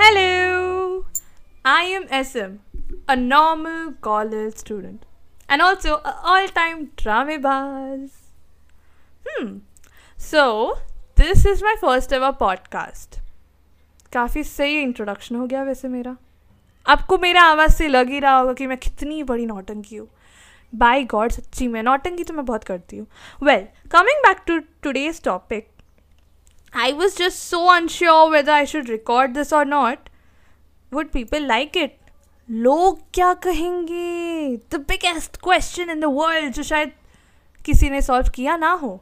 Hello, I am SM, a normal college student, and also a all-time dramebaz. Hmm. So this is my first ever podcast. काफ़ी सही introduction हो गया वैसे मेरा आपको मेरा आवाज़ से लग ही रहा होगा कि मैं कितनी बड़ी नौटंकी हूँ बाय गॉड सच्ची में नौटंकी तो मैं बहुत करती हूँ well coming back to today's topic I was just so unsure whether I should record this or not. Would people like it? लोग क्या कहेंगे? The biggest question in the world जो शायद किसी ने सॉल्व किया ना हो।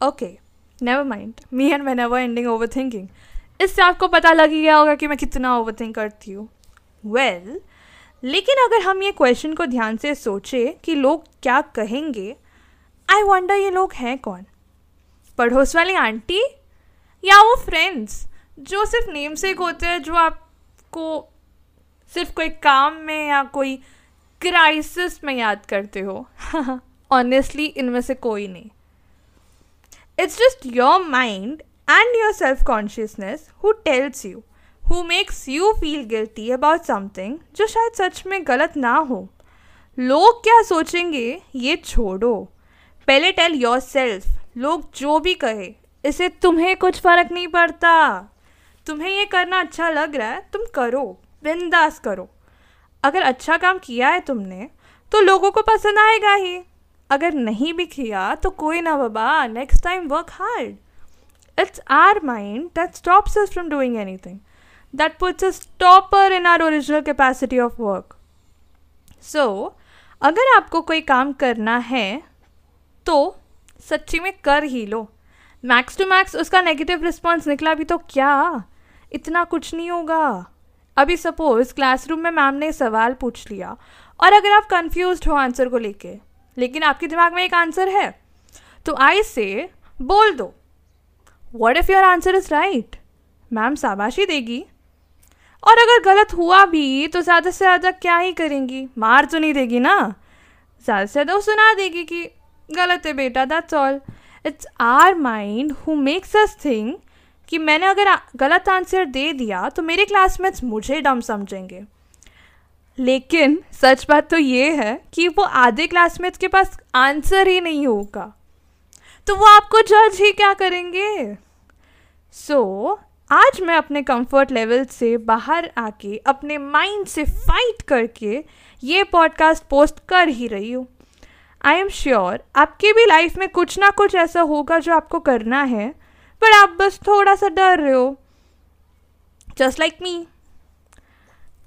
Okay never mind me and मैं नेवर एंडिंग ओवर थिंकिंग इससे आपको पता लग ही गया होगा कि मैं कितना ओवर थिंक करती हूँ। वेल well, लेकिन अगर हम ये क्वेश्चन को ध्यान से सोचे कि लोग क्या कहेंगे आई वंडर ये लोग हैं कौन? पड़ोस वाली आंटी या वो फ्रेंड्स जो सिर्फ़ नेम से होते हैं, जो आपको सिर्फ़ कोई काम में या कोई क्राइसिस में याद करते हो ऑनेस्टली इनमें से कोई नहीं। It's just your mind and your self consciousness who tells you who makes you feel guilty about something जो शायद सच में गलत ना हो। लोग क्या सोचेंगे, ये छोड़ो। पहले टेल योर सेल्फ लोग जो भी कहे इसे तुम्हें कुछ फ़र्क नहीं पड़ता। तुम्हें ये करना अच्छा लग रहा है, तुम करो, बिंदास करो। अगर अच्छा काम किया है तुमने तो लोगों को पसंद आएगा ही। अगर नहीं भी किया तो कोई ना बाबा next time work hard it's our mind that stops us from doing anything that puts a stopper in our original capacity of work so अगर आपको कोई काम करना है तो सच्ची में कर ही लो। मैक्स टू मैक्स उसका नेगेटिव रिस्पॉन्स निकला भी तो क्या? इतना कुछ नहीं होगा। अभी सपोज़ क्लासरूम में मैम ने सवाल पूछ लिया और अगर आप कंफ्यूज हो आंसर को लेके, लेकिन आपके दिमाग में एक आंसर है तो आई से बोल दो। What if your answer is right ma'am शाबाशी देगी। और अगर गलत हुआ भी तो ज़्यादा से ज़्यादा क्या ही करेंगी? मार तो नहीं देगी ना? ज़्यादा से ज़्यादा वो सुना देगी कि गलत है बेटा that's all it's our mind who makes us think कि मैंने अगर गलत आंसर दे दिया तो मेरे क्लासमेट्स मुझे डम समझेंगे। लेकिन सच बात तो ये है कि वो आधे क्लासमेट्स के पास आंसर ही नहीं होगा। तो वो आपको जज ही क्या करेंगे? सो so, आज मैं अपने कंफर्ट लेवल से बाहर आके अपने माइंड से फाइट करके ये पॉडकास्ट पोस्ट कर ही रही हूँ। आई एम श्योर आपकी भी लाइफ में कुछ ना कुछ ऐसा होगा जो आपको करना है, पर आप बस थोड़ा सा डर रहे हो। Just like me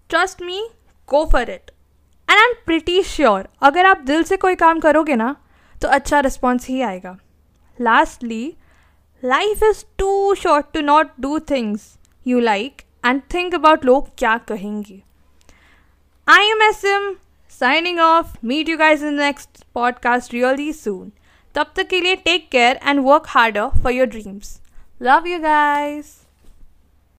trust me go for it and I am pretty sure अगर आप दिल से कोई काम करोगे ना तो अच्छा रिस्पॉन्स ही आएगा। Lastly life is too short to not do things you like and think about लोग क्या कहेंगे। I am S M signing off. Meet you guys in the next podcast really soon. तब तक के लिए take care and work harder for your dreams love you guys